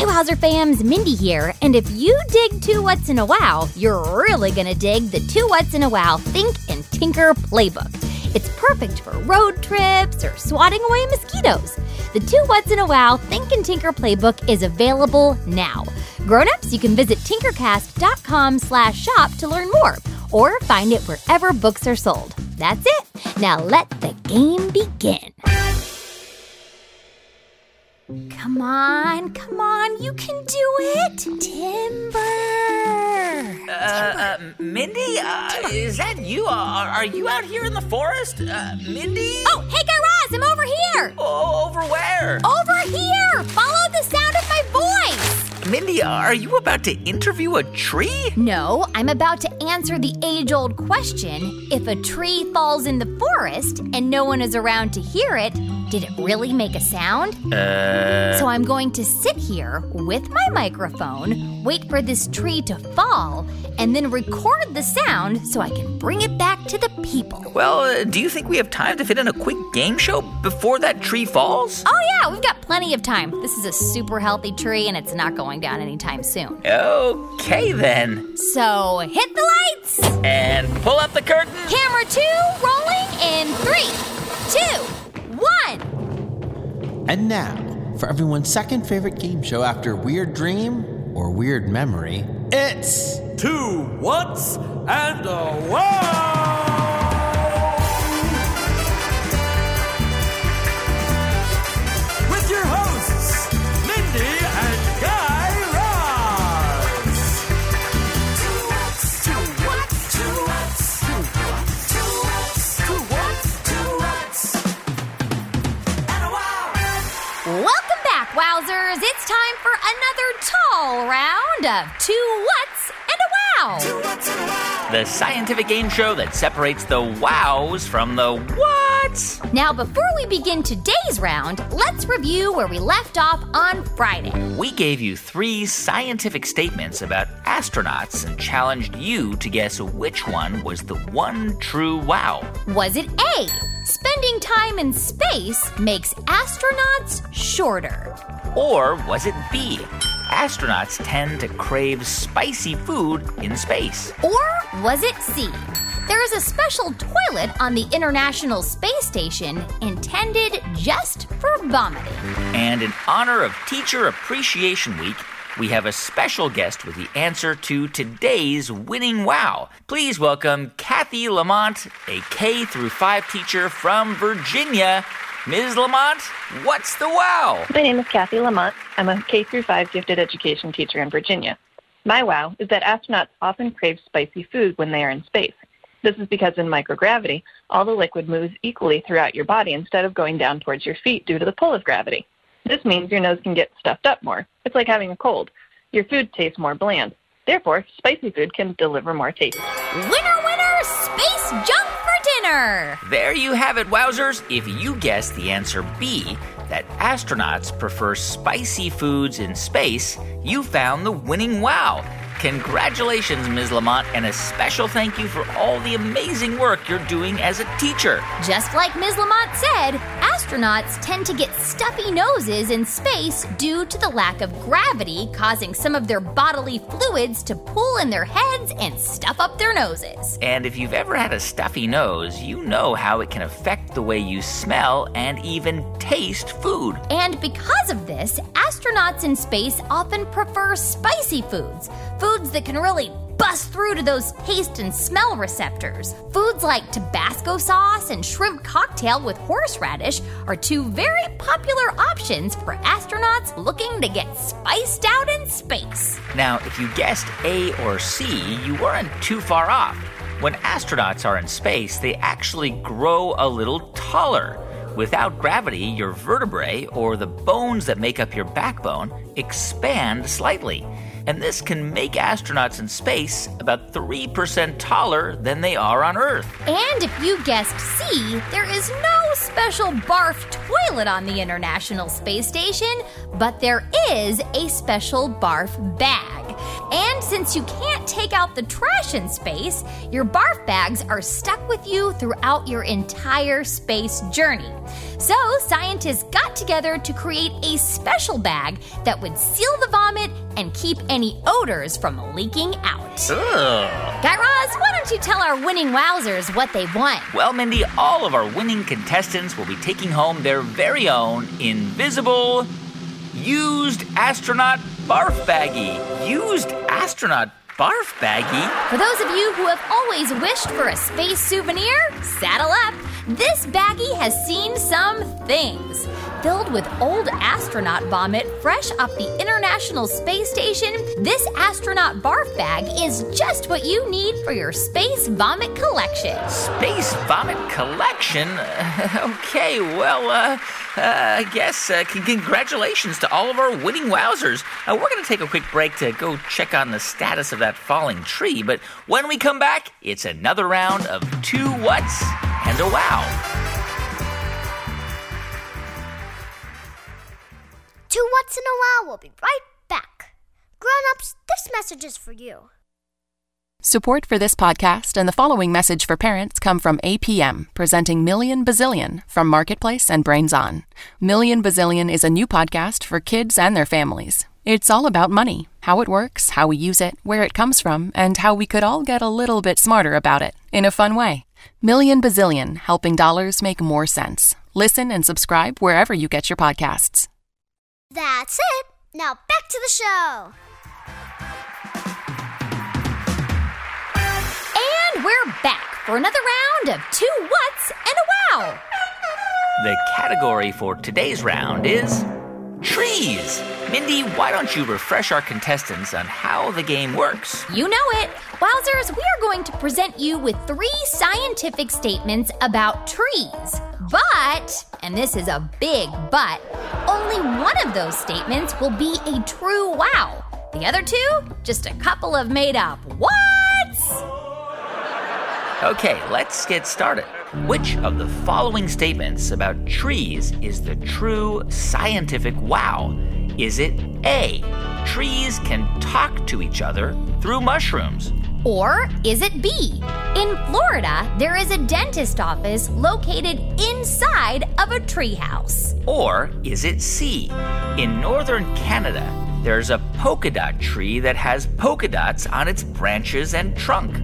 Hey, Wowzer fams, Mindy here. And if you dig Two What's in a Wow, you're really going to dig the Two What's in a Wow Think and Tinker Playbook. It's perfect for road trips or swatting away mosquitoes. The Two What's in a Wow Think and Tinker Playbook is available now. Grown-ups, you can visit tinkercast.com slash shop to learn more or find it wherever books are sold. That's it. Now let the game begin. Come on, come on, you can do it. Timber. Uh, uh, Mindy, uh, is that you? Are, are you out here in the forest? Uh, Mindy? Oh, hey, Guy Raz, I'm over here. Oh, over where? Over here. Follow the sound of my voice. Mindy, are you about to interview a tree? No, I'm about to answer the age old question if a tree falls in the forest and no one is around to hear it, did it really make a sound? Uh. So I'm going to sit here with my microphone, wait for this tree to fall, and then record the sound so I can bring it back to the people. Well, uh, do you think we have time to fit in a quick game show before that tree falls? Oh, yeah, we've got plenty of time. This is a super healthy tree and it's not going down anytime soon. Okay, then. So hit the lights! And pull up the curtain. Camera two, rolling in three, two, one. And now, for everyone's second favorite game show after Weird Dream or Weird Memory, it's Two what's and a wow! Back, Wowzers. It's time for another tall round of two whats and a wow. Two what's and a wow! The scientific game show that separates the wows from the whats. Now, before we begin today's round, let's review where we left off on Friday. We gave you three scientific statements about astronauts and challenged you to guess which one was the one true wow. Was it A? Spending time in space makes astronauts shorter. Or was it B? Astronauts tend to crave spicy food in space. Or was it C? There is a special toilet on the International Space Station intended just for vomiting. And in honor of Teacher Appreciation Week, we have a special guest with the answer to today's winning wow. Please welcome Kathy Lamont, a K through 5 teacher from Virginia. Ms. Lamont, what's the wow? My name is Kathy Lamont. I'm a K through 5 gifted education teacher in Virginia. My wow is that astronauts often crave spicy food when they are in space. This is because in microgravity, all the liquid moves equally throughout your body instead of going down towards your feet due to the pull of gravity. This means your nose can get stuffed up more. It's like having a cold. Your food tastes more bland. Therefore, spicy food can deliver more taste. Winner, winner, space junk for dinner! There you have it, wowzers. If you guessed the answer B, that astronauts prefer spicy foods in space, you found the winning wow. Congratulations, Ms. Lamont, and a special thank you for all the amazing work you're doing as a teacher. Just like Ms. Lamont said, astronauts tend to get stuffy noses in space due to the lack of gravity, causing some of their bodily fluids to pool in their heads and stuff up their noses. And if you've ever had a stuffy nose, you know how it can affect the way you smell and even taste food. And because of this, astronauts in space often prefer spicy foods, foods that can really bust through to those taste and smell receptors. Foods like Tabasco sauce and shrimp cocktail with horseradish are two very popular options for astronauts looking to get spiced out in space. Now, if you guessed A or C, you weren't too far off. When astronauts are in space, they actually grow a little taller. Without gravity, your vertebrae, or the bones that make up your backbone, expand slightly. And this can make astronauts in space about 3% taller than they are on Earth. And if you guessed C, there is no special barf toilet on the International Space Station, but there is a special barf bag. And since you can't take out the trash in space, your barf bags are stuck with you throughout your entire space journey. So, scientists got together to create a special bag that would seal the vomit and keep any odors from leaking out. Ugh. Guy Raz, why don't you tell our winning wowzers what they've won? Well, Mindy, all of our winning contestants will be taking home their very own invisible used astronaut barf baggie. Used astronaut barf baggie? For those of you who have always wished for a space souvenir, saddle up. This baggie has seen some things. Filled with old astronaut vomit fresh off the International Space Station, this astronaut barf bag is just what you need for your space vomit collection. Space vomit collection? okay, well, uh, uh, I guess uh, congratulations to all of our winning wowzers. Uh, we're going to take a quick break to go check on the status of that falling tree, but when we come back, it's another round of two whats and a wow. What's in a Wow will be right back. Grown ups, this message is for you. Support for this podcast and the following message for parents come from APM, presenting Million Bazillion from Marketplace and Brains On. Million Bazillion is a new podcast for kids and their families. It's all about money, how it works, how we use it, where it comes from, and how we could all get a little bit smarter about it in a fun way. Million Bazillion, helping dollars make more sense. Listen and subscribe wherever you get your podcasts. That's it. Now back to the show. And we're back for another round of two whats and a wow. The category for today's round is trees. Mindy, why don't you refresh our contestants on how the game works? You know it. Wowzers, we are going to present you with three scientific statements about trees. But, and this is a big but, only one of those statements will be a true wow. The other two, just a couple of made up whats. Okay, let's get started. Which of the following statements about trees is the true scientific wow? Is it A, trees can talk to each other through mushrooms? Or is it B? In Florida, there is a dentist office located inside of a treehouse. Or is it C? In northern Canada, there's a polka dot tree that has polka dots on its branches and trunk.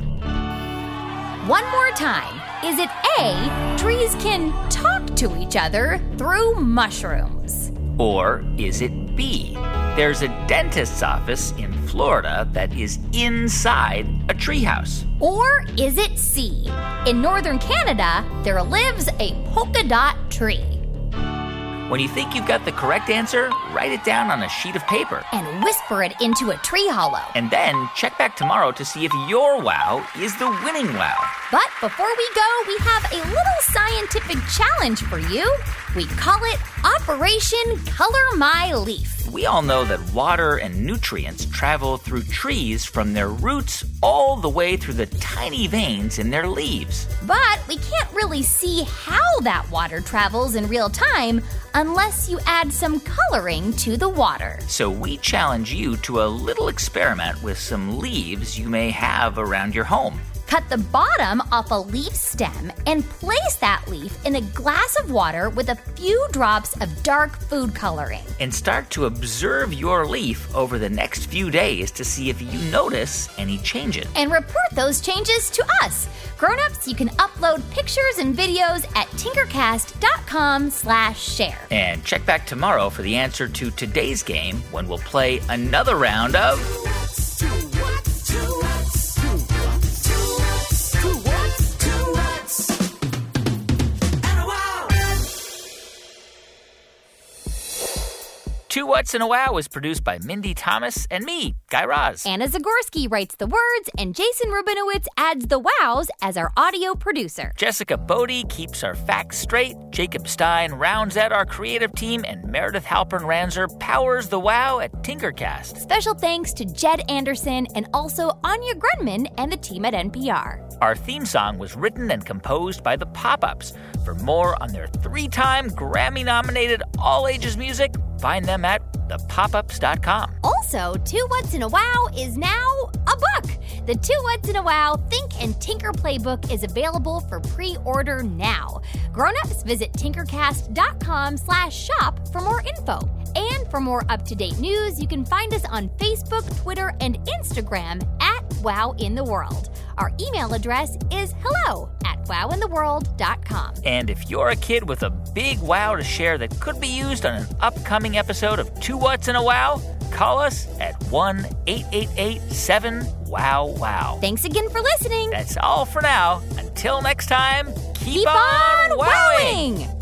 One more time. Is it A, trees can talk to each other through mushrooms? Or is it B? There's a dentist's office in Florida that is inside a treehouse. Or is it C? In northern Canada, there lives a polka dot tree. When you think you've got the correct answer, write it down on a sheet of paper. And whisper it into a tree hollow. And then check back tomorrow to see if your wow is the winning wow. But before we go, we have a little scientific challenge for you. We call it Operation Color My Leaf. We all know that water and nutrients travel through trees from their roots all the way through the tiny veins in their leaves. But we can't really see how that water travels in real time unless you add some coloring to the water. So we challenge you to a little experiment with some leaves you may have around your home. Cut the bottom off a leaf stem and place that leaf in a glass of water with a few drops of dark food coloring. And start to observe your leaf over the next few days to see if you notice any changes. And report those changes to us. Grown-ups, you can upload pictures and videos at tinkercast.com slash share. And check back tomorrow for the answer to today's game when we'll play another round of. What's in a Wow is produced by Mindy Thomas and me, Guy Raz. Anna Zagorski writes the words, and Jason Rubinowitz adds the wows as our audio producer. Jessica Bodie keeps our facts straight, Jacob Stein rounds out our creative team, and Meredith Halpern Ranzer powers the wow at Tinkercast. Special thanks to Jed Anderson and also Anya Grundmann and the team at NPR. Our theme song was written and composed by the Pop Ups. For more on their three time Grammy nominated all ages music, Find them at thepopups.com. Also, Two What's in a Wow is now a book. The Two What's in a Wow Think and Tinker Playbook is available for pre-order now. Grown-ups visit tinkercast.com slash shop for more info. And for more up-to-date news, you can find us on Facebook, Twitter, and Instagram at Wow in the World. Our email address is hello wowintheworld.com. And if you're a kid with a big wow to share that could be used on an upcoming episode of Two What's in a Wow, call us at 1 888 7 Wow Wow. Thanks again for listening. That's all for now. Until next time, keep, Keep on wowing. wowing!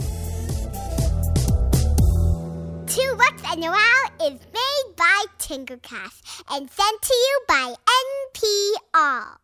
Two What's and a Wow is made by Tinkercast and sent to you by NPR.